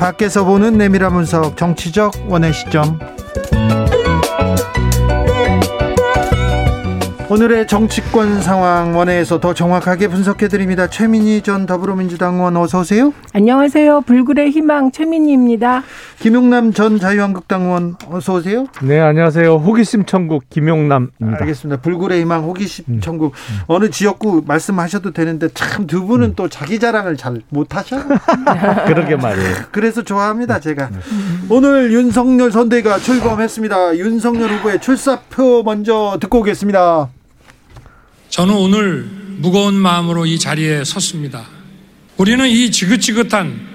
밖에서 보는 내밀한 분석 정치적 원의 시점. 오늘의 정치권 상황 원회에서 더 정확하게 분석해 드립니다. 최민희 전 더불어민주당 의원 어서 오세요. 안녕하세요. 불굴의 희망 최민희입니다. 김용남 전 자유한국당 의원 어서 오세요. 네, 안녕하세요. 호기심 천국 김용남입니다. 알겠습니다. 불굴의 희망 호기심 음. 천국 음. 어느 지역구 말씀하셔도 되는데 참 두 분은 음. 또 자기 자랑을 잘 못하셔. 그러게 말이에요. 그래서 좋아합니다 제가. 오늘 윤석열 선대가 출범했습니다. 윤석열 후보의 출사표 먼저 듣고 오겠습니다. 저는 오늘 무거운 마음으로 이 자리에 섰습니다. 우리는 이 지긋지긋한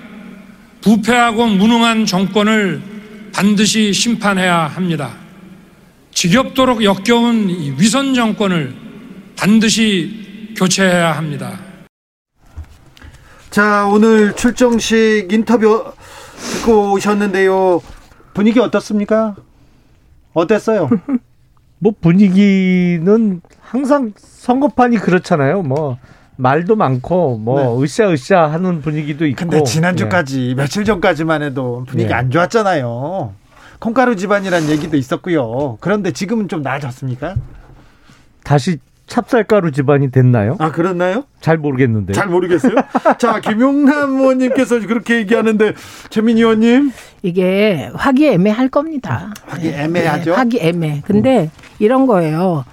부패하고 무능한 정권을 반드시 심판해야 합니다. 지겹도록 역겨운 위선 정권을 반드시 교체해야 합니다. 자, 오늘 출정식 인터뷰 듣고 오셨는데요. 분위기 어떻습니까? 어땠어요? 뭐 분위기는 항상 선거판이 그렇잖아요. 뭐 말도 많고 뭐 네. 으쌰으쌰 하는 분위기도 있고. 근데 지난주까지 네. 며칠 전까지만 해도 분위기 네. 안 좋았잖아요. 콩가루 집안이란 얘기도 있었고요. 그런데 지금은 좀 나아졌습니까? 다시 찹쌀가루 집안이 됐나요? 아, 그렇나요? 잘 모르겠는데. 잘 모르겠어요? 자, 김용남 의원님께서 그렇게 얘기하는데, 최민희 의원님. 이게 화기애매할 겁니다. 화기애매하죠? 네, 화기애매. 근데 이런 거예요.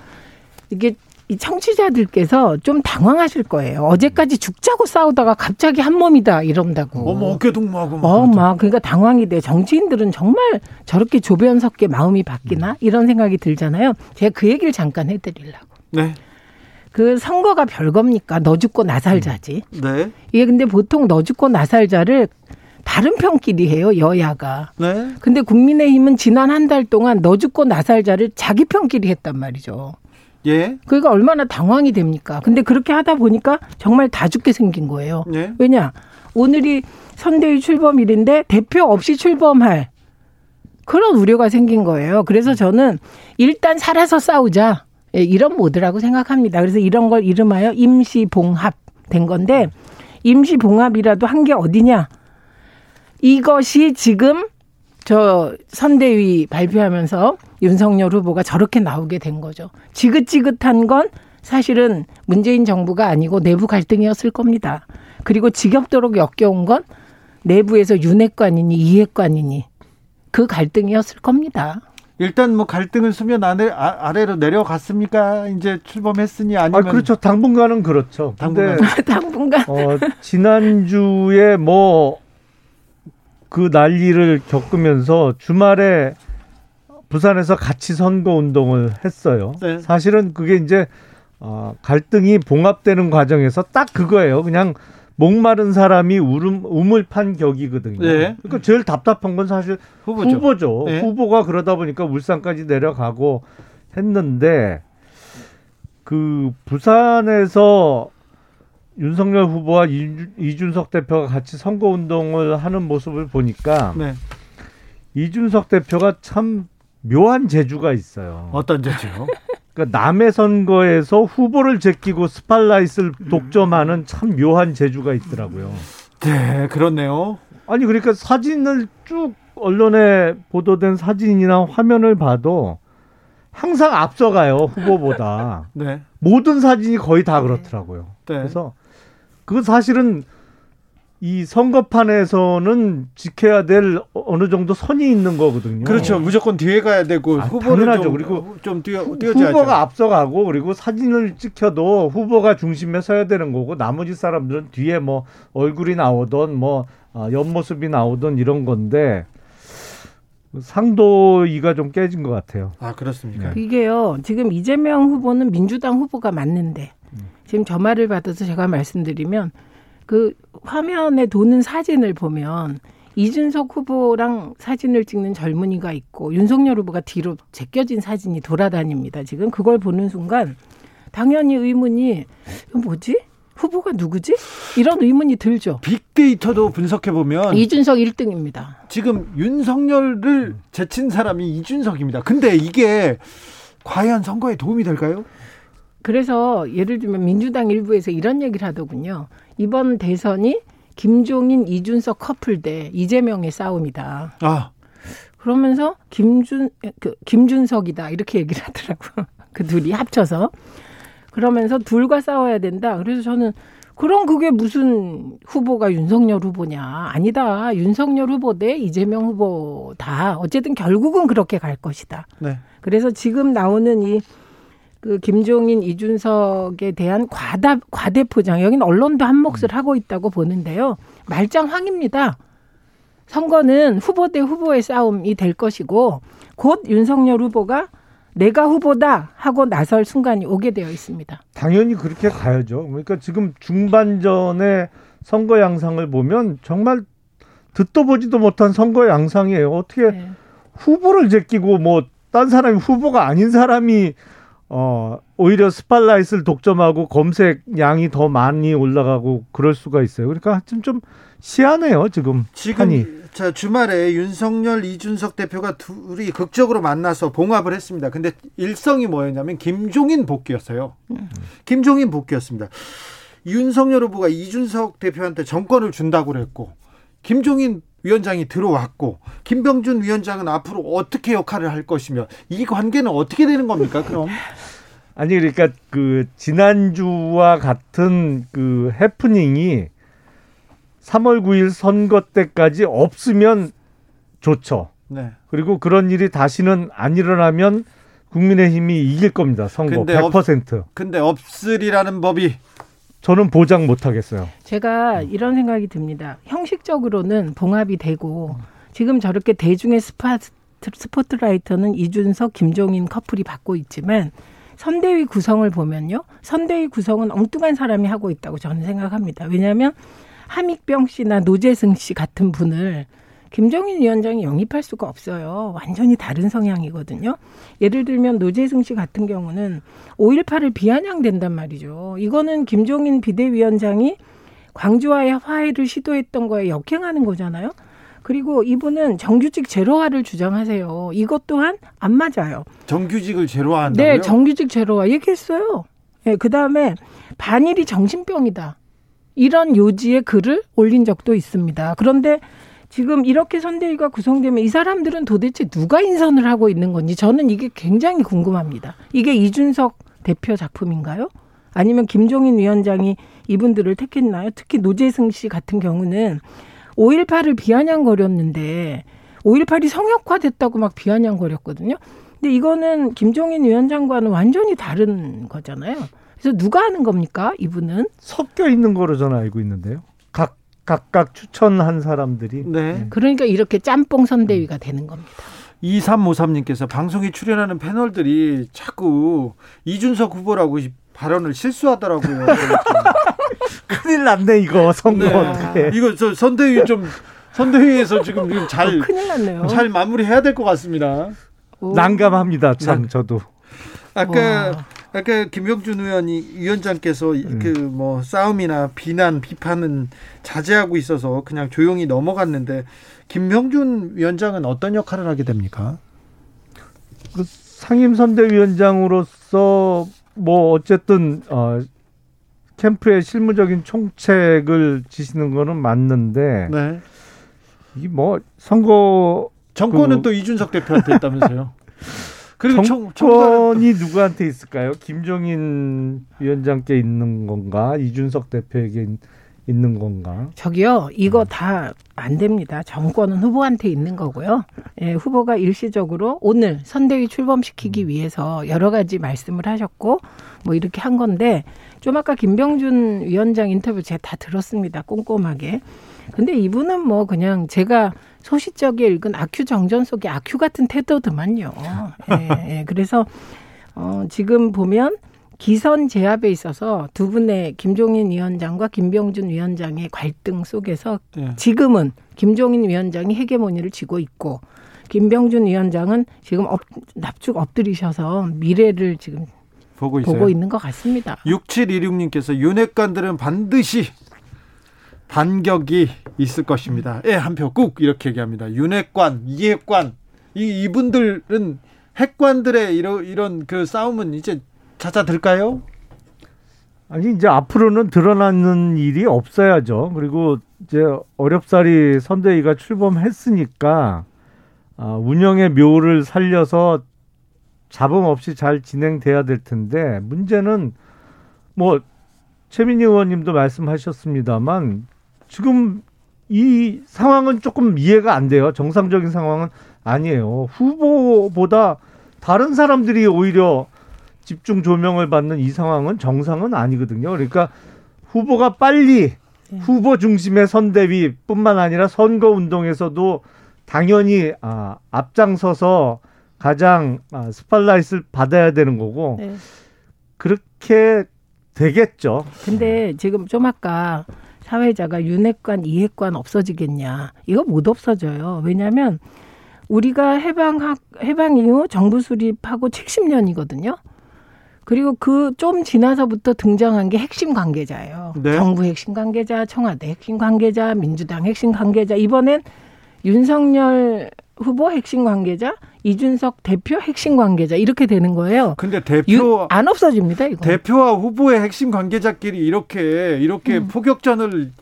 이게 이 청취자들께서 좀 당황하실 거예요. 어제까지 죽자고 싸우다가 갑자기 한 몸이다 이런다고. 어머 어깨 동무하고 막. 어, 막 그러니까 당황이 돼. 정치인들은 정말 저렇게 조변 섞게 마음이 바뀌나 음. 이런 생각이 들잖아요. 제가 그 얘기를 잠깐 해드리려고. 네. 그 선거가 별겁니까? 너 죽고 나 살자지. 음. 네. 이게 근데 보통 너 죽고 나 살자를 다른 편끼리 해요 여야가. 네. 근데 국민의힘은 지난 한 달 동안 너 죽고 나 살자를 자기 편끼리 했단 말이죠. 예. 그러니까 얼마나 당황이 됩니까? 근데 그렇게 하다 보니까 정말 다 죽게 생긴 거예요. 예. 왜냐? 오늘이 선대위 출범일인데 대표 없이 출범할 그런 우려가 생긴 거예요. 그래서 저는 일단 살아서 싸우자. 예, 이런 모드라고 생각합니다. 그래서 이런 걸 이름하여 임시봉합 된 건데 임시봉합이라도 한 게 어디냐? 이것이 지금 저 선대위 발표하면서 윤석열 후보가 저렇게 나오게 된 거죠. 지긋지긋한 건 사실은 문재인 정부가 아니고 내부 갈등이었을 겁니다. 그리고 지겹도록 역겨운 건 내부에서 윤핵관이니 이핵관이니 그 갈등이었을 겁니다. 일단 뭐 갈등은 수면 아래, 아, 래로 내려갔습니까? 이제 출범했으니 아니면 아 그렇죠. 당분간은 그렇죠. 당분간 당분간 어, 지난주에 뭐 그 난리를 겪으면서 주말에 부산에서 같이 선거 운동을 했어요. 네. 사실은 그게 이제 어, 갈등이 봉합되는 과정에서 딱 그거예요. 그냥 목마른 사람이 우름, 우물 판 격이거든요. 네. 그러니까 제일 답답한 건 사실 후보죠. 후보죠. 네. 후보가 그러다 보니까 울산까지 내려가고 했는데 그 부산에서 윤석열 후보와 이준석 대표가 같이 선거 운동을 하는 모습을 보니까 네. 이준석 대표가 참 묘한 재주가 있어요. 어떤 재주요? 그러니까 남의 선거에서 후보를 제끼고 스팔라이트를 독점하는 참 묘한 재주가 있더라고요. 네, 그렇네요. 아니 그러니까 사진을 쭉 언론에 보도된 사진이나 화면을 봐도 항상 앞서가요 후보보다. 네. 모든 사진이 거의 다 그렇더라고요. 네. 그래서 그건 사실은 이 선거판에서는 지켜야 될 어느 정도 선이 있는 거거든요. 그렇죠. 무조건 뒤에 가야 되고 아, 후보를 당연하죠. 좀, 그리고 좀 뛰어 뛰어줘야죠. 후보가 앞서가고 그리고 사진을 찍혀도 후보가 중심에 서야 되는 거고 나머지 사람들은 뒤에 뭐 얼굴이 나오던 뭐 아, 옆모습이 나오던 이런 건데 상도이가 좀 깨진 것 같아요. 아 그렇습니까? 네. 이게요. 지금 이재명 후보는 민주당 후보가 맞는데 지금 저 말을 받아서 제가 말씀드리면 그 화면에 도는 사진을 보면 이준석 후보랑 사진을 찍는 젊은이가 있고 윤석열 후보가 뒤로 제껴진 사진이 돌아다닙니다. 지금 그걸 보는 순간 당연히 의문이 뭐지? 후보가 누구지? 이런 의문이 들죠. 빅데이터도 분석해 보면 이준석 1등입니다. 지금 윤석열을 제친 사람이 이준석입니다. 근데 이게 과연 선거에 도움이 될까요? 그래서 예를 들면 민주당 일부에서 이런 얘기를 하더군요. 이번 대선이 김종인, 이준석 커플 대 이재명의 싸움이다. 아. 그러면서 김준 그 김준석이다 이렇게 얘기를 하더라고. 그 둘이 합쳐서 그러면서 둘과 싸워야 된다. 그래서 저는 그럼 그게 무슨 후보가 윤석열 후보냐? 아니다. 윤석열 후보 대 이재명 후보다. 어쨌든 결국은 그렇게 갈 것이다. 네. 그래서 지금 나오는 이 그 김종인, 이준석에 대한 과다 과대 포장. 여기는 언론도 한 몫을 음. 하고 있다고 보는데요. 말짱황입니다. 선거는 후보 대 후보의 싸움이 될 것이고 곧 윤석열 후보가 내가 후보다 하고 나설 순간이 오게 되어 있습니다. 당연히 그렇게 가야죠. 그러니까 지금 중반전의 선거 양상을 보면 정말 듣도 보지도 못한 선거 양상이에요. 어떻게 네. 후보를 제끼고 뭐 딴 사람이 후보가 아닌 사람이 어 오히려 스팔라이트를 독점하고 검색 양이 더 많이 올라가고 그럴 수가 있어요. 그러니까 지금 좀 시하네요 지금. 지금 판이. 자 주말에 윤석열 이준석 대표가 둘이 극적으로 만나서 봉합을 했습니다. 근데 일성이 뭐였냐면 김종인 복귀였어요. 음. 김종인 복귀였습니다. 윤석열 후보가 이준석 대표한테 정권을 준다고 그랬고 김종인 위원장이 들어왔고 김병준 위원장은 앞으로 어떻게 역할을 할 것이며 이 관계는 어떻게 되는 겁니까? 그럼 아니 그러니까 그 지난주와 같은 그 해프닝이 3월 9일 선거 때까지 없으면 좋죠. 네. 그리고 그런 일이 다시는 안 일어나면 국민의힘이 이길 겁니다. 선거 근데 100%. 없, 근데 없으리라는 법이 저는 보장 못 하겠어요. 제가 이런 생각이 듭니다. 형식적으로는 봉합이 되고 지금 저렇게 대중의 스파 스포트라이터는 이준석, 김종인 커플이 받고 있지만 선대위 구성을 보면요. 선대위 구성은 엉뚱한 사람이 하고 있다고 저는 생각합니다. 왜냐하면 함익병 씨나 노재승 씨 같은 분을 김정인 위원장이 영입할 수가 없어요. 완전히 다른 성향이거든요. 예를 들면 노재승 씨 같은 경우는 5.18을 비아냥된단 말이죠. 이거는 김종인 비대위원장이 광주와의 화해를 시도했던 거에 역행하는 거잖아요. 그리고 이분은 정규직 제로화를 주장하세요. 이것 또한 안 맞아요. 정규직을 제로화한다고요? 네, 정규직 제로화 얘기했어요. 네, 그다음에 반일이 정신병이다. 이런 요지의 글을 올린 적도 있습니다. 그런데 지금 이렇게 선대위가 구성되면 이 사람들은 도대체 누가 인선을 하고 있는 건지 저는 이게 굉장히 궁금합니다. 이게 이준석 대표 작품인가요? 아니면 김종인 위원장이 이분들을 택했나요? 특히 노재승 씨 같은 경우는 5.18을 비아냥거렸는데 5.18이 성역화됐다고 막 비아냥거렸거든요. 근데 이거는 김종인 위원장과는 완전히 다른 거잖아요. 그래서 누가 하는 겁니까? 이분은 섞여 있는 거로 저는 알고 있는데요. 각 각각 추천한 사람들이. 네. 네. 그러니까 이렇게 짬뽕 선대위가 되는 겁니다. 2353님께서 방송에 출연하는 패널들이 자꾸 이준석 후보라고 발언을 실수하더라고요. 큰일 났네 이거 선거 네. 이거 저 선대위 좀 선대위에서 지금 잘 어, 큰일 났네요. 잘 마무리해야 될 것 같습니다. 오. 난감합니다. 참 난... 저도. 아까 와. 아까 김병준 의원이 위원장께서 음. 그뭐 싸움이나 비난 비판은 자제하고 있어서 그냥 조용히 넘어갔는데 김병준 위원장은 어떤 역할을 하게 됩니까? 그 상임선대위원장으로서 뭐 어쨌든 어 캠프의 실무적인 총책을 지시는 거는 맞는데 네. 이뭐 선거 정권은 그... 또 이준석 대표한테 있다면서요? 그리고 정권이 누구한테 있을까요? 김종인 위원장께 있는 건가? 이준석 대표에게 있는 건가? 저기요, 이거 다안 됩니다. 정권은 후보한테 있는 거고요. 예, 후보가 일시적으로 오늘 선대위 출범시키기 음. 위해서 여러 가지 말씀을 하셨고, 뭐 이렇게 한 건데, 좀 아까 김병준 위원장 인터뷰 제가 다 들었습니다. 꼼꼼하게. 근데 이분은 뭐 그냥 제가 소시적에 읽은 아큐 정전 속의 아큐 같은 태도더만요. 예, 예. 그래서 어, 지금 보면 기선 제압에 있어서 두 분의 김종인 위원장과 김병준 위원장의 갈등 속에서 네. 지금은 김종인 위원장이 헤게모니를 쥐고 있고 김병준 위원장은 지금 업, 납축 엎드리셔서 미래를 지금 보고, 보고 있는 것 같습니다. 6726님께서 윤핵관들은 반드시 반격이 있을 것입니다. 예, 한 표 꾹 이렇게 얘기합니다. 윤핵관, 이핵관 이 이분들은 핵관들의 이런 이런 그 싸움은 이제 잦아들까요? 아니 이제 앞으로는 드러나는 일이 없어야죠. 그리고 이제 어렵사리 선대위가 출범했으니까 아, 운영의 묘를 살려서 잡음 없이 잘 진행돼야 될 텐데 문제는 뭐 최민희 의원님도 말씀하셨습니다만 지금 이 상황은 조금 이해가 안 돼요. 정상적인 상황은 아니에요. 후보보다 다른 사람들이 오히려 집중 조명을 받는 이 상황은 정상은 아니거든요. 그러니까 후보가 빨리 네. 후보 중심의 선대위뿐만 아니라 선거 운동에서도 당연히 아, 앞장서서 가장 아, 스팔라이트를 받아야 되는 거고 네. 그렇게 되겠죠. 근데 지금 좀 아까 사회자가 윤핵관, 이핵관 없어지겠냐? 이거 못 없어져요. 왜냐하면 우리가 해방 해방 이후 정부 수립하고 70년이거든요. 그리고 그 좀 지나서부터 등장한 게 핵심 관계자예요. 네. 정부 핵심 관계자, 청와대 핵심 관계자, 민주당 핵심 관계자. 이번엔 윤석열 후보 핵심 관계자, 이준석 대표 핵심 관계자 이렇게 되는 거예요. 근데 대표 안 없어집니다. 이거. 대표와 후보의 핵심 관계자끼리 이렇게 이렇게 음. 포격전을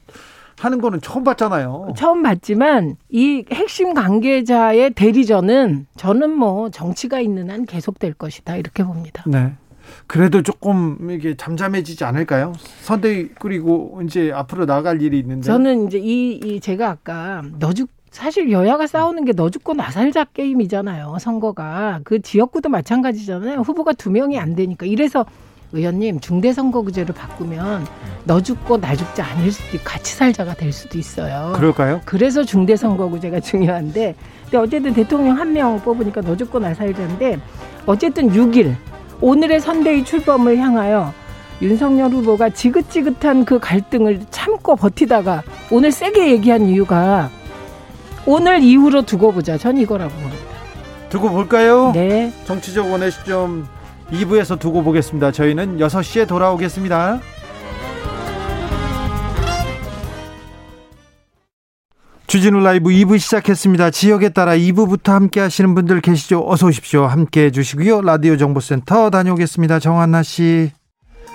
하는 거는 처음 봤잖아요. 처음 봤지만 이 핵심 관계자의 대리전은 저는 뭐 정치가 있는 한 계속될 것이다 이렇게 봅니다. 네. 그래도 조금 이게 잠잠해지지 않을까요? 선대 그리고 이제 앞으로 나갈 일이 있는데 저는 이제 이, 이 제가 아까 너죽 사실 여야가 싸우는 게 너 죽고 나 살자 게임이잖아요. 선거가 그 지역구도 마찬가지잖아요. 후보가 두 명이 안 되니까 이래서 의원님 중대선거구제를 바꾸면 너 죽고 나 죽지 않을 수도 있고 같이 살자가 될 수도 있어요. 그럴까요? 그래서 중대선거구제가 중요한데 근데 어쨌든 대통령 한 명 뽑으니까 너 죽고 나 살자인데 어쨌든 6일 오늘의 선대위 출범을 향하여 윤석열 후보가 지긋지긋한 그 갈등을 참고 버티다가 오늘 세게 얘기한 이유가 오늘 이후로 두고 보자. 전 이거라고 봅니다. 두고 볼까요? 네. 정치적 원의 시점 2부에서 두고 보겠습니다. 저희는 6시에 돌아오겠습니다. 주진우 라이브 2부 시작했습니다. 지역에 따라 2부부터 함께 하시는 분들 계시죠? 어서 오십시오. 함께 해 주시고요. 라디오 정보센터 다녀오겠습니다. 정한나 씨.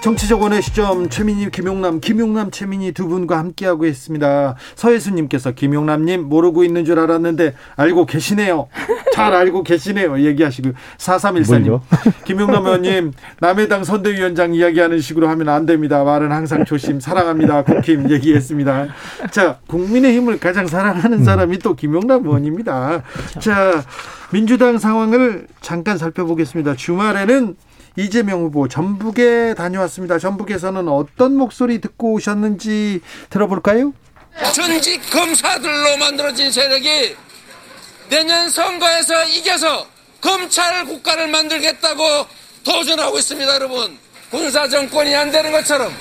정치적 원의 시점 최민희 김용남 김용남 최민희 두 분과 함께하고 있습니다. 서혜수님께서 김용남님 모르고 있는 줄 알았는데 알고 계시네요. 잘 알고 계시네요. 얘기하시고 4314님 김용남 의원님 남의 당 선대위원장 이야기하는 식으로 하면 안 됩니다. 말은 항상 조심 사랑합니다. 국힘 얘기했습니다. 자 국민의힘을 가장 사랑하는 사람이 또 김용남 의원입니다. 자 민주당 상황을 잠깐 살펴보겠습니다. 주말에는 이재명 후보 전북에 다녀왔습니다. 전북에서는 어떤 목소리 듣고 오셨는지 들어볼까요? 전직 검사들로 만들어진 세력이 내년 선거에서 이겨서 검찰 국가를 만들겠다고 도전하고 있습니다, 여러분. 군사 정권이 안 되는 것처럼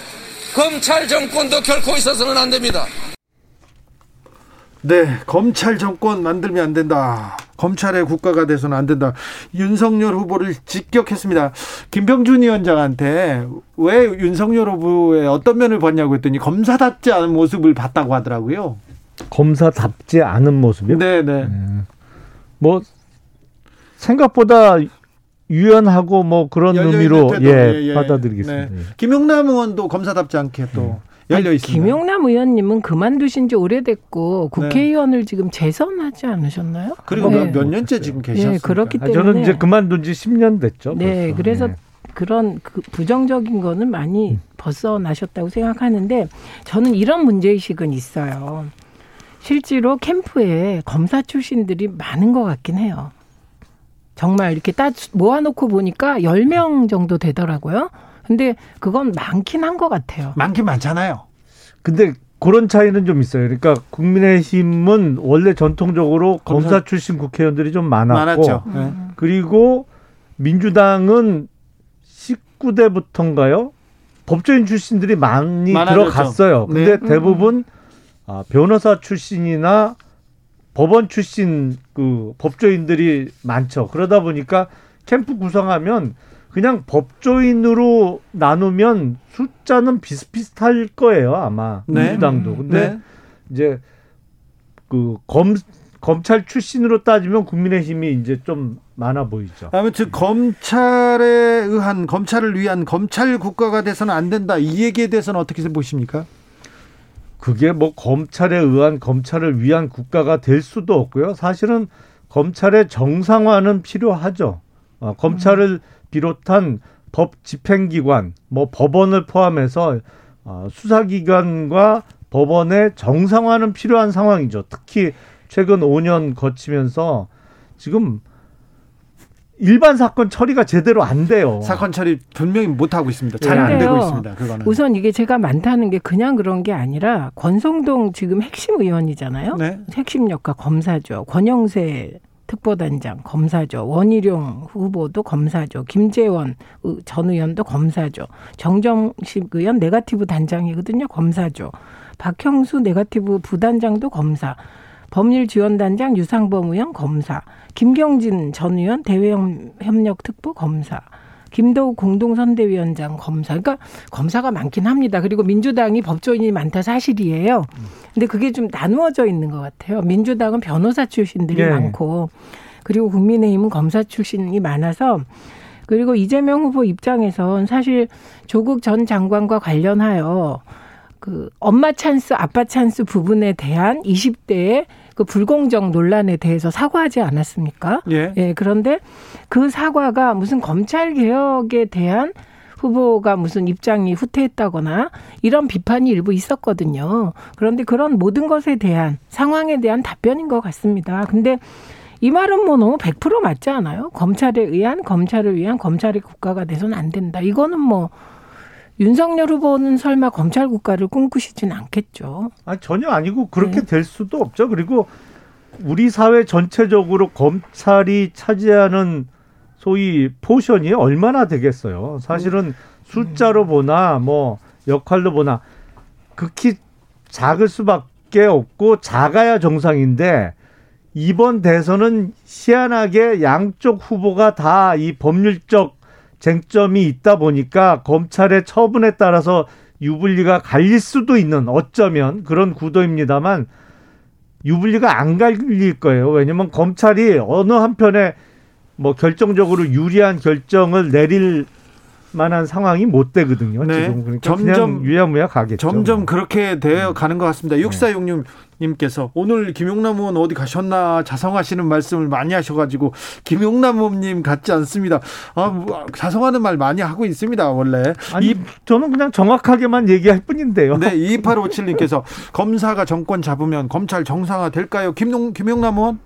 검찰 정권도 결코 있어서는 안 됩니다. 네, 검찰 정권 만들면 안 된다. 검찰의 국가가 돼서는 안 된다. 윤석열 후보를 직격했습니다. 김병준 위원장한테 왜 윤석열 후보의 어떤 면을 봤냐고 했더니 검사답지 않은 모습을 봤다고 하더라고요. 검사답지 않은 모습이요? 네, 네. 음. 뭐 생각보다 유연하고 뭐 그런 의미로 예, 예, 예, 받아들이겠습니다. 네. 김용남 의원도 검사답지 않게 또 음. 열려 있습니다. 김용남 의원님은 그만두신 지 오래됐고 국회의원을 네. 지금 재선하지 않으셨나요? 그리고 네. 몇 년째 지금 계셨어요. 네, 그렇기 때문에 아, 저는 이제 그만둔 지 10년 됐죠. 네, 벌써. 그래서 네. 그런 그 부정적인 거는 많이 음. 벗어나셨다고 생각하는데 저는 이런 문제 의식은 있어요. 실제로 캠프에 검사 출신들이 많은 것 같긴 해요. 정말 이렇게 딱 모아놓고 보니까 10명 정도 되더라고요. 근데 그건 많긴 한 것 같아요. 많긴 많잖아요. 근데 그런 차이는 좀 있어요. 그러니까 국민의힘은 원래 전통적으로 검사, 검사 출신 국회의원들이 좀 많았고, 많았죠. 네. 그리고 민주당은 19대부터인가요? 법조인 출신들이 많이 많아졌죠. 들어갔어요. 근데 네. 대부분 아, 변호사 출신이나 법원 출신 그 법조인들이 많죠. 그러다 보니까 캠프 구성하면 그냥 법조인으로 나누면 숫자는 비슷비슷할 거예요 아마 네. 민주당도. 근데 네. 이제 그 검 검찰 출신으로 따지면 국민의힘이 이제 좀 많아 보이죠. 아무튼 검찰에 의한 검찰을 위한 검찰 국가가 돼서는 안 된다. 이 얘기에 대해서는 어떻게 보십니까? 그게 뭐 검찰에 의한 검찰을 위한 국가가 될 수도 없고요. 사실은 검찰의 정상화는 필요하죠. 어, 검찰을 비롯한 법 집행기관, 뭐 법원을 포함해서 어, 수사기관과 법원의 정상화는 필요한 상황이죠. 특히 최근 5년 거치면서 지금 일반 사건 처리가 제대로 안 돼요. 사건 처리 분명히 못 하고 있습니다. 잘안 되고 있습니다. 그거는. 우선 이게 제가 많다는 게 그냥 그런 게 아니라 권성동 지금 핵심 의원이잖아요. 네. 핵심 역할 검사죠. 권영세 특보단장 검사죠. 원희룡 후보도 검사죠. 김재원 전 의원도 검사죠. 정정식 의원 네가티브 단장이거든요. 검사죠. 박형수 네가티브 부단장도 검사. 법률지원단장 유상범 의원 검사, 김경진 전 의원 대외협력특보 검사, 김도우 공동선대위원장 검사. 그러니까 검사가 많긴 합니다. 그리고 민주당이 법조인이 많다 사실이에요. 근데 그게 좀 나누어져 있는 것 같아요. 민주당은 변호사 출신들이 네. 많고 그리고 국민의힘은 검사 출신이 많아서 그리고 이재명 후보 입장에선 사실 조국 전 장관과 관련하여 그 엄마 찬스, 아빠 찬스 부분에 대한 20대의 그 불공정 논란에 대해서 사과하지 않았습니까? 예. 예. 그런데 그 사과가 무슨 검찰 개혁에 대한 후보가 무슨 입장이 후퇴했다거나 이런 비판이 일부 있었거든요. 그런데 그런 모든 것에 대한 상황에 대한 답변인 것 같습니다. 근데 이 말은 뭐 너무 100% 맞지 않아요? 검찰에 의한 검찰을 위한 검찰의 국가가 돼서는 안 된다. 이거는 뭐 윤석열 후보는 설마 검찰 국가를 꿈꾸시진 않겠죠. 아 전혀 아니고 그렇게 네. 될 수도 없죠. 그리고 우리 사회 전체적으로 검찰이 차지하는 소위 포션이 얼마나 되겠어요. 사실은 숫자로 보나 뭐 역할로 보나 극히 작을 수밖에 없고 작아야 정상인데 이번 대선은 희한하게 양쪽 후보가 다 이 법률적 쟁점이 있다 보니까 검찰의 처분에 따라서 유불리가 갈릴 수도 있는 어쩌면 그런 구도입니다만 유불리가 안 갈릴 거예요. 왜냐면 검찰이 어느 한편에 뭐 결정적으로 유리한 결정을 내릴 만한 상황이 못 되거든요. 네. 지금 그러니까 점점 유야무야 가겠죠. 점점 그렇게 되어 가는 것 같습니다. 6466님께서 오늘 김용남 의원 어디 가셨나 자성하시는 말씀을 많이 하셔가지고 김용남 의원님 같지 않습니다. 아, 뭐, 자성하는 말 많이 하고 있습니다. 원래. 아니, 이, 저는 그냥 정확하게만 얘기할 뿐인데요. 네, 2857님께서 검사가 정권 잡으면 검찰 정상화 될까요? 김용 김용남 의원?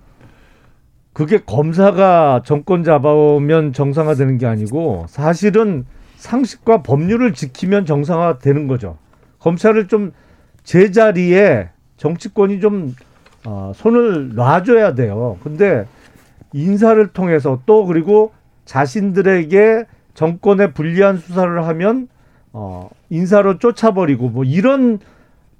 그게 검사가 정권 잡아오면 정상화되는 게 아니고 사실은 상식과 법률을 지키면 정상화되는 거죠. 검찰을 좀 제자리에 정치권이 좀 어, 손을 놔줘야 돼요. 근데 인사를 통해서 또 그리고 자신들에게 정권에 불리한 수사를 하면 어, 인사로 쫓아버리고 뭐 이런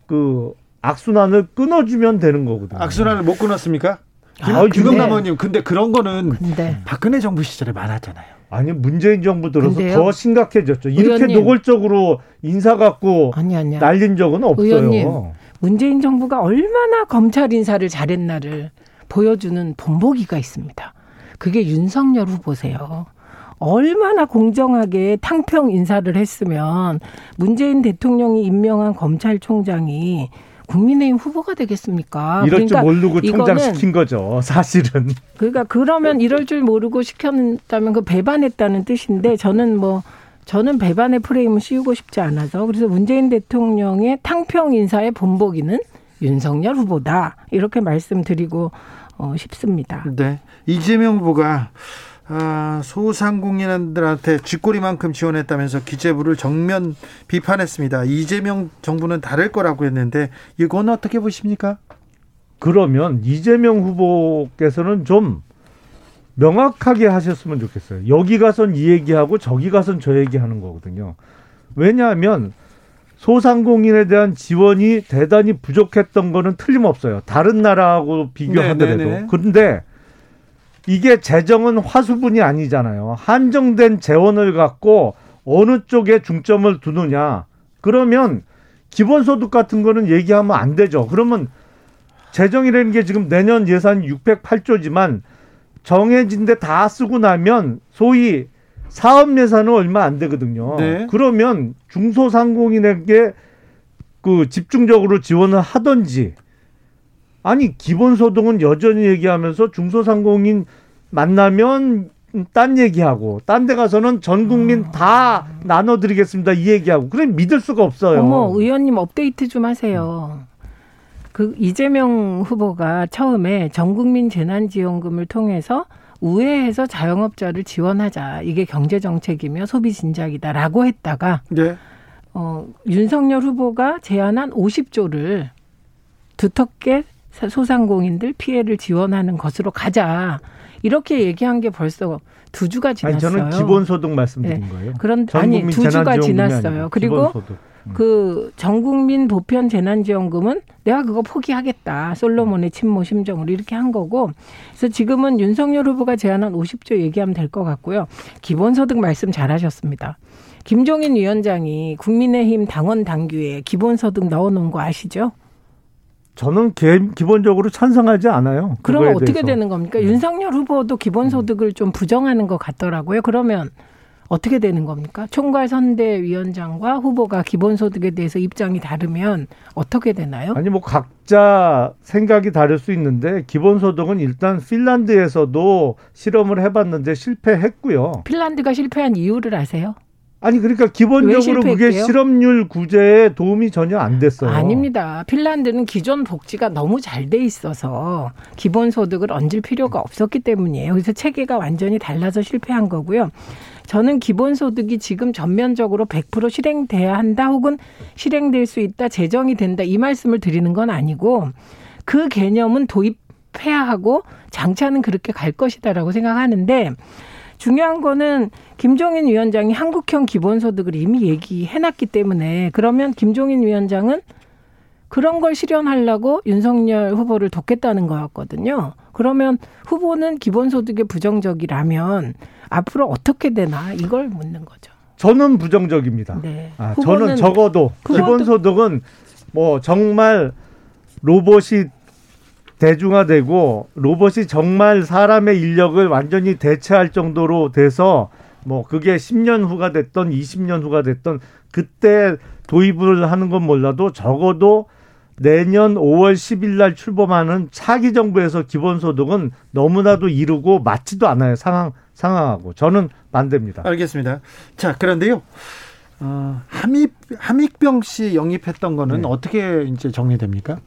그 악순환을 끊어주면 되는 거거든요. 악순환을 못 끊었습니까? 아, 김영남 의원님, 근데 그런 거는 근데. 박근혜 정부 시절에 많았잖아요. 아니 문재인 정부 들어서 근데요? 더 심각해졌죠. 이렇게 의원님. 노골적으로 인사 갖고 아니, 아니야. 날린 적은 없어요. 의원님, 문재인 정부가 얼마나 검찰 인사를 잘했나를 보여주는 본보기가 있습니다. 그게 윤석열 후보세요. 얼마나 공정하게 탕평 인사를 했으면 문재인 대통령이 임명한 검찰총장이 국민의힘 후보가 되겠습니까? 이럴 그러니까 줄 모르고 총장 시킨 거죠, 사실은. 그러니까 그러면 이럴 줄 모르고 시켰다면 그 배반했다는 뜻인데 저는 뭐 저는 배반의 프레임을 씌우고 싶지 않아서 그래서 문재인 대통령의 탕평 인사의 본보기는 윤석열 후보다 이렇게 말씀드리고 어, 싶습니다. 네, 이재명 후보가 아, 소상공인들한테 쥐꼬리만큼 지원했다면서 기재부를 정면 비판했습니다. 이재명 정부는 다를 거라고 했는데 이건 어떻게 보십니까? 그러면 이재명 후보께서는 좀 명확하게 하셨으면 좋겠어요. 여기 가선 이 얘기하고 저기 가선 저 얘기하는 거거든요. 왜냐하면 소상공인에 대한 지원이 대단히 부족했던 거는 틀림없어요. 다른 나라하고 비교하더라도. 네, 네, 네. 그런데 이게 재정은 화수분이 아니잖아요. 한정된 재원을 갖고 어느 쪽에 중점을 두느냐. 그러면 기본소득 같은 거는 얘기하면 안 되죠. 그러면 재정이라는 게 지금 내년 예산 608조지만 정해진 데 다 쓰고 나면 소위 사업 예산은 얼마 안 되거든요. 네. 그러면 중소상공인에게 그 집중적으로 지원을 하든지 아니 기본소득은 여전히 얘기하면서 중소상공인 만나면 딴 얘기하고 딴 데 가서는 전 국민 아. 다 나눠드리겠습니다 이 얘기하고 그래 믿을 수가 없어요. 어머 의원님 업데이트 좀 하세요. 그 이재명 후보가 처음에 전 국민 재난지원금을 통해서 우회해서 자영업자를 지원하자. 이게 경제 정책이며 소비 진작이다라고 했다가 네. 어, 윤석열 후보가 제안한 50조를 두텁게 소상공인들 피해를 지원하는 것으로 가자. 이렇게 얘기한 게 벌써 두 주가 지났어요. 아니, 저는 기본소득 말씀드린 네. 거예요. 그런 아니 두 주가 지났어요. 그리고 기본소득. 음. 그 전 국민 보편 재난지원금은 내가 그거 포기하겠다. 솔로몬의 침모 심정으로 이렇게 한 거고. 그래서 지금은 윤석열 후보가 제안한 50조 얘기하면 될 것 같고요. 기본소득 말씀 잘하셨습니다. 김종인 위원장이 국민의힘 당원 당규에 기본소득 넣어놓은 거 아시죠? 저는 기본적으로 찬성하지 않아요. 그러면 어떻게 대해서. 되는 겁니까? 네. 윤석열 후보도 기본소득을 좀 부정하는 것 같더라고요. 그러면 어떻게 되는 겁니까? 총괄 선대위원장과 후보가 기본소득에 대해서 입장이 다르면 어떻게 되나요? 아니 뭐 각자 생각이 다를 수 있는데 기본소득은 일단 핀란드에서도 실험을 해봤는데 실패했고요. 핀란드가 실패한 이유를 아세요? 아니 그러니까 기본적으로 그게 실업률 구제에 도움이 전혀 안 됐어요. 아닙니다. 핀란드는 기존 복지가 너무 잘 돼 있어서 기본 소득을 얹을 필요가 없었기 때문이에요. 그래서 체계가 완전히 달라서 실패한 거고요. 저는 기본 소득이 지금 전면적으로 100% 실행돼야 한다 혹은 실행될 수 있다, 재정이 된다 이 말씀을 드리는 건 아니고 그 개념은 도입해야 하고 장차는 그렇게 갈 것이다라고 생각하는데 중요한 거는 김종인 위원장이 한국형 기본소득을 이미 얘기해놨기 때문에 그러면 김종인 위원장은 그런 걸 실현하려고 윤석열 후보를 돕겠다는 거였거든요. 그러면 후보는 기본소득에 부정적이라면 앞으로 어떻게 되나 이걸 묻는 거죠. 저는 부정적입니다. 네. 아, 저는 적어도 기본소득은 뭐 정말 로봇이 대중화되고 로봇이 정말 사람의 인력을 완전히 대체할 정도로 돼서 뭐 그게 10년 후가 됐던 20년 후가 됐던 그때 도입을 하는 건 몰라도 적어도 내년 5월 10일 날 출범하는 차기 정부에서 기본소득은 너무나도 이르고 맞지도 않아요. 상황 상황하고 저는 반대입니다. 알겠습니다. 자 그런데요. 어, 함익 함익병 씨 영입했던 거는 네. 어떻게 이제 정리됩니까?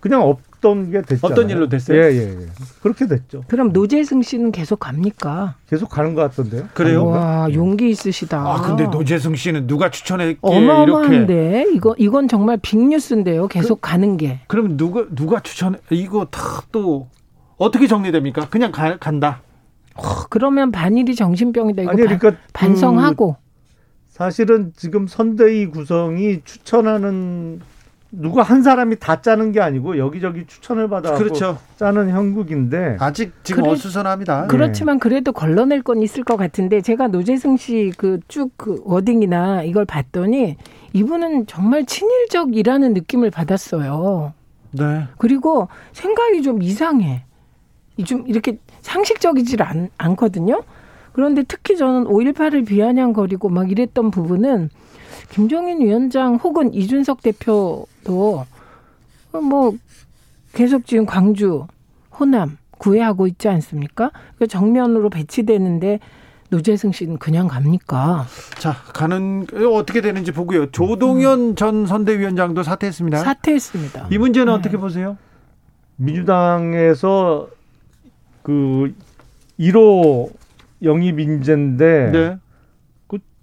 그냥 없던 게 됐죠. 어떤 일로 됐어요? 예, 예, 예. 그렇게 됐죠. 그럼 노재승 씨는 계속 갑니까? 계속 가는 것 같던데요. 그래요? 와, 용기 있으시다. 아, 근데 노재승 씨는 누가 추천했게 어마어마한데 이거 이건 정말 빅뉴스인데요. 계속 그, 가는 게. 그럼 누가 누가 추천해? 이거 다 또 어떻게 정리됩니까? 그냥 가, 간다. 어, 그러면 반일이 정신병이다. 이거 아니, 그러니까 반성하고. 그 사실은 지금 선대위 구성이 추천하는 누가 한 사람이 다 짜는 게 아니고 여기저기 추천을 받아 그렇죠. 짜는 형국인데 아직 지금 그래, 어수선합니다. 그렇지만 그래도 걸러낼 건 있을 것 같은데 제가 노재승 씨 그 쭉그 그 워딩이나 이걸 봤더니 이분은 정말 친일적이라는 느낌을 받았어요. 네. 그리고 생각이 좀 이상해. 좀 이렇게 상식적이질 않, 않거든요. 그런데 특히 저는 5.18을 비아냥거리고 막 이랬던 부분은 김종인 위원장 혹은 이준석 대표도 뭐 계속 지금 광주, 호남 구애하고 있지 않습니까? 그 정면으로 배치되는데 노재승 씨는 그냥 갑니까? 자, 가는 어떻게 되는지 보고요. 조동현 음. 전 선대위원장도 사퇴했습니다. 사퇴했습니다. 이 문제는 네. 어떻게 보세요? 민주당에서 그 1호 영입 인재인데 네.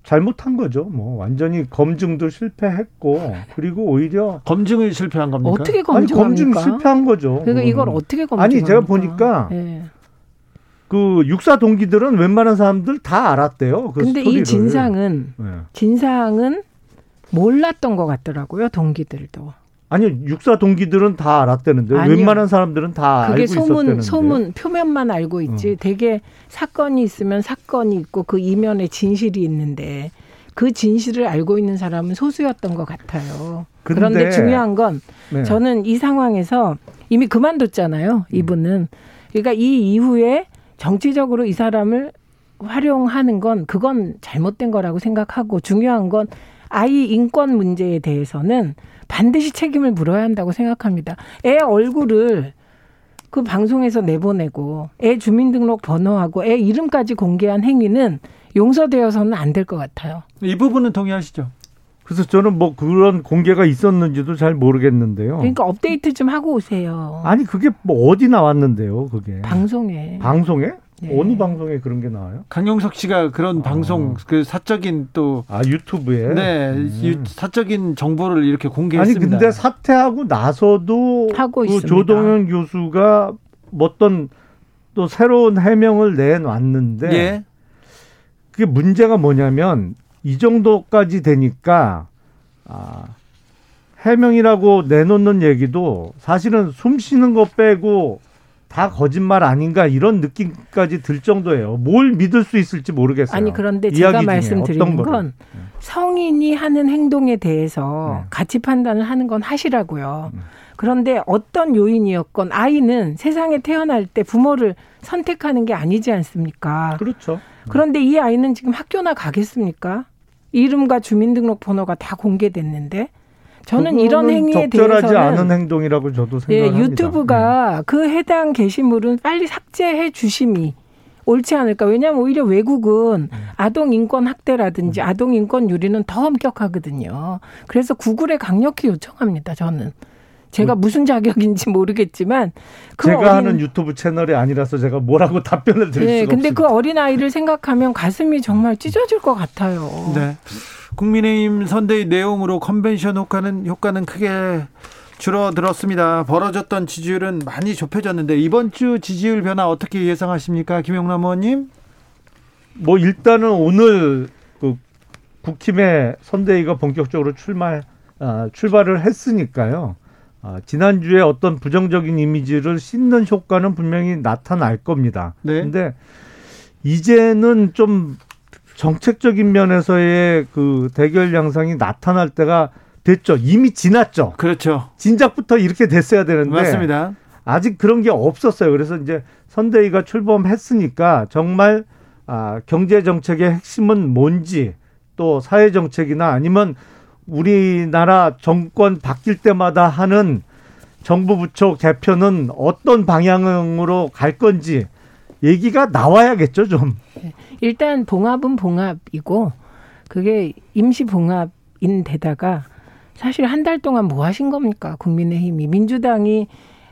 잘못한 거죠. 뭐 완전히 검증도 실패했고 그리고 오히려 검증을 실패한 겁니까? 어떻게 검증 검증 실패한 거죠. 그러니까 이걸 어떻게 검증? 아니 제가 보니까 네. 그 육사 동기들은 웬만한 사람들 다 알았대요. 그 근데 스토리를. 이 진상은 네. 진상은 몰랐던 것 같더라고요. 동기들도. 아니요, 육사 동기들은 다 알았다는데 아니요. 웬만한 사람들은 다 그게 알고 소문, 있었다는데. 소문 표면만 알고 있지. 어. 되게 사건이 있으면 사건이 있고 그 이면에 진실이 있는데 그 진실을 알고 있는 사람은 소수였던 것 같아요. 그런데 중요한 건 네. 저는 이 상황에서 이미 그만뒀잖아요. 이분은. 그러니까 이 이후에 정치적으로 이 사람을 활용하는 건 그건 잘못된 거라고 생각하고 중요한 건 아이 인권 문제에 대해서는 반드시 책임을 물어야 한다고 생각합니다. 애 얼굴을 그 방송에서 내보내고 애 주민등록 번호하고 애 이름까지 공개한 행위는 용서되어서는 안 될 것 같아요. 이 부분은 동의하시죠? 그래서 저는 뭐 그런 공개가 있었는지도 잘 모르겠는데요. 그러니까 업데이트 좀 하고 오세요. 아니 그게 뭐 어디 나왔는데요, 그게? 방송에. 방송에? 네. 어느 방송에 그런 게 나와요? 강용석 씨가 그런 아. 방송 그 사적인 또 아 유튜브에 네 음. 사적인 정보를 이렇게 공개했습니다. 아니 근데 사퇴하고 나서도 하고 그 있습니다. 조동현 교수가 어떤 또 새로운 해명을 내놨는데 예. 그게 문제가 뭐냐면 이 정도까지 되니까 아, 해명이라고 내놓는 얘기도 사실은 숨 쉬는 거 빼고 다 거짓말 아닌가 이런 느낌까지 들 정도예요. 뭘 믿을 수 있을지 모르겠어요. 아니 그런데 제가 말씀드리는 건 네. 성인이 하는 행동에 대해서 네. 가치 판단을 하는 건 하시라고요. 네. 그런데 어떤 요인이었건 아이는 세상에 태어날 때 부모를 선택하는 게 아니지 않습니까? 그렇죠. 그런데 이 아이는 지금 학교나 가겠습니까? 이름과 주민등록번호가 다 공개됐는데 저는 이런 행위에 적절하지 대해서는 않은 행동이라고 저도 생각합니다. 네, 유튜브가 네. 그 해당 게시물은 빨리 삭제해 주심이 옳지 않을까. 왜냐하면 오히려 외국은 네. 아동 인권 학대라든지 음. 아동 인권 유리는 더 엄격하거든요. 그래서 구글에 강력히 요청합니다. 저는. 제가 그 무슨 자격인지 모르겠지만 그 제가 어린... 하는 유튜브 채널이 아니라서 제가 뭐라고 답변을 드릴 네, 수가 근데 없습니다. 그 어린 아이를 생각하면 가슴이 정말 찢어질 것 같아요. 네. 국민의힘 선대위 내용으로 컨벤션 효과는 효과는 크게 줄어들었습니다. 벌어졌던 지지율은 많이 좁혀졌는데 이번 주 지지율 변화 어떻게 예상하십니까, 김영남 의원님? 뭐 일단은 오늘 그 국힘의 선대위가 본격적으로 출마 아, 출발을 했으니까요. 아, 지난주에 어떤 부정적인 이미지를 씻는 효과는 분명히 나타날 겁니다. 네. 근데 이제는 좀 정책적인 면에서의 그 대결 양상이 나타날 때가 됐죠. 이미 지났죠. 그렇죠. 진작부터 이렇게 됐어야 되는데 맞습니다. 아직 그런 게 없었어요. 그래서 이제 선대위가 출범했으니까 정말 아, 경제 정책의 핵심은 뭔지 또 사회 정책이나 아니면 우리나라 정권 바뀔 때마다 하는 정부 부처 개편은 어떤 방향으로 갈 건지 얘기가 나와야겠죠, 좀. 일단 봉합은 봉합이고 그게 임시 봉합인 데다가 사실 한 달 동안 뭐 하신 겁니까? 국민의힘이 민주당이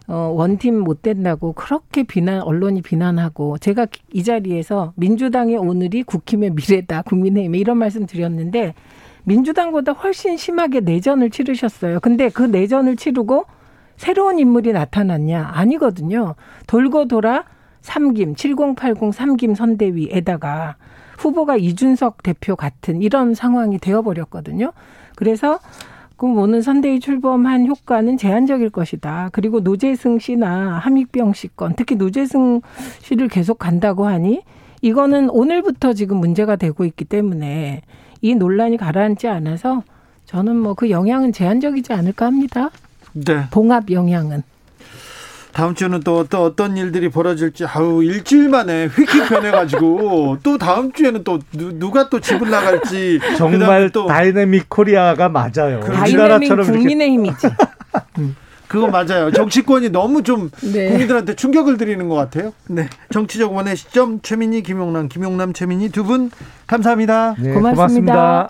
어, 원팀 못 된다고 그렇게 비난 언론이 비난하고 제가 이 자리에서 민주당의 오늘이 국힘의 미래다 국민의힘에 이런 말씀 드렸는데 민주당보다 훨씬 심하게 내전을 치르셨어요. 근데 그 내전을 치르고 새로운 인물이 나타났냐? 아니거든요. 돌고 돌아 삼김 7080 삼김 선대위에다가 후보가 이준석 대표 같은 이런 상황이 되어버렸거든요. 그래서 그 오는 선대위 출범한 효과는 제한적일 것이다. 그리고 노재승 씨나 함익병 씨 건, 특히 노재승 씨를 계속 간다고 하니 이거는 오늘부터 지금 문제가 되고 있기 때문에 이 논란이 가라앉지 않아서 저는 뭐 그 영향은 제한적이지 않을까 합니다. 네. 봉합 영향은. 다음 주는 또, 또 어떤 일들이 벌어질지 아우 일주일 만에 휙휙 변해가지고 또 다음 주에는 또 누, 가또 집을 나갈지 정말 또 다이내믹 코리아가 맞아요. 다이내믹 국민의힘이지. 음. 그거 맞아요. 정치권이 너무 좀 네. 국민들한테 충격을 드리는 것 같아요. 네. 정치적 원의 시점 최민희, 김용남, 김용남, 최민희 두 분 감사합니다. 네, 고맙습니다. 고맙습니다.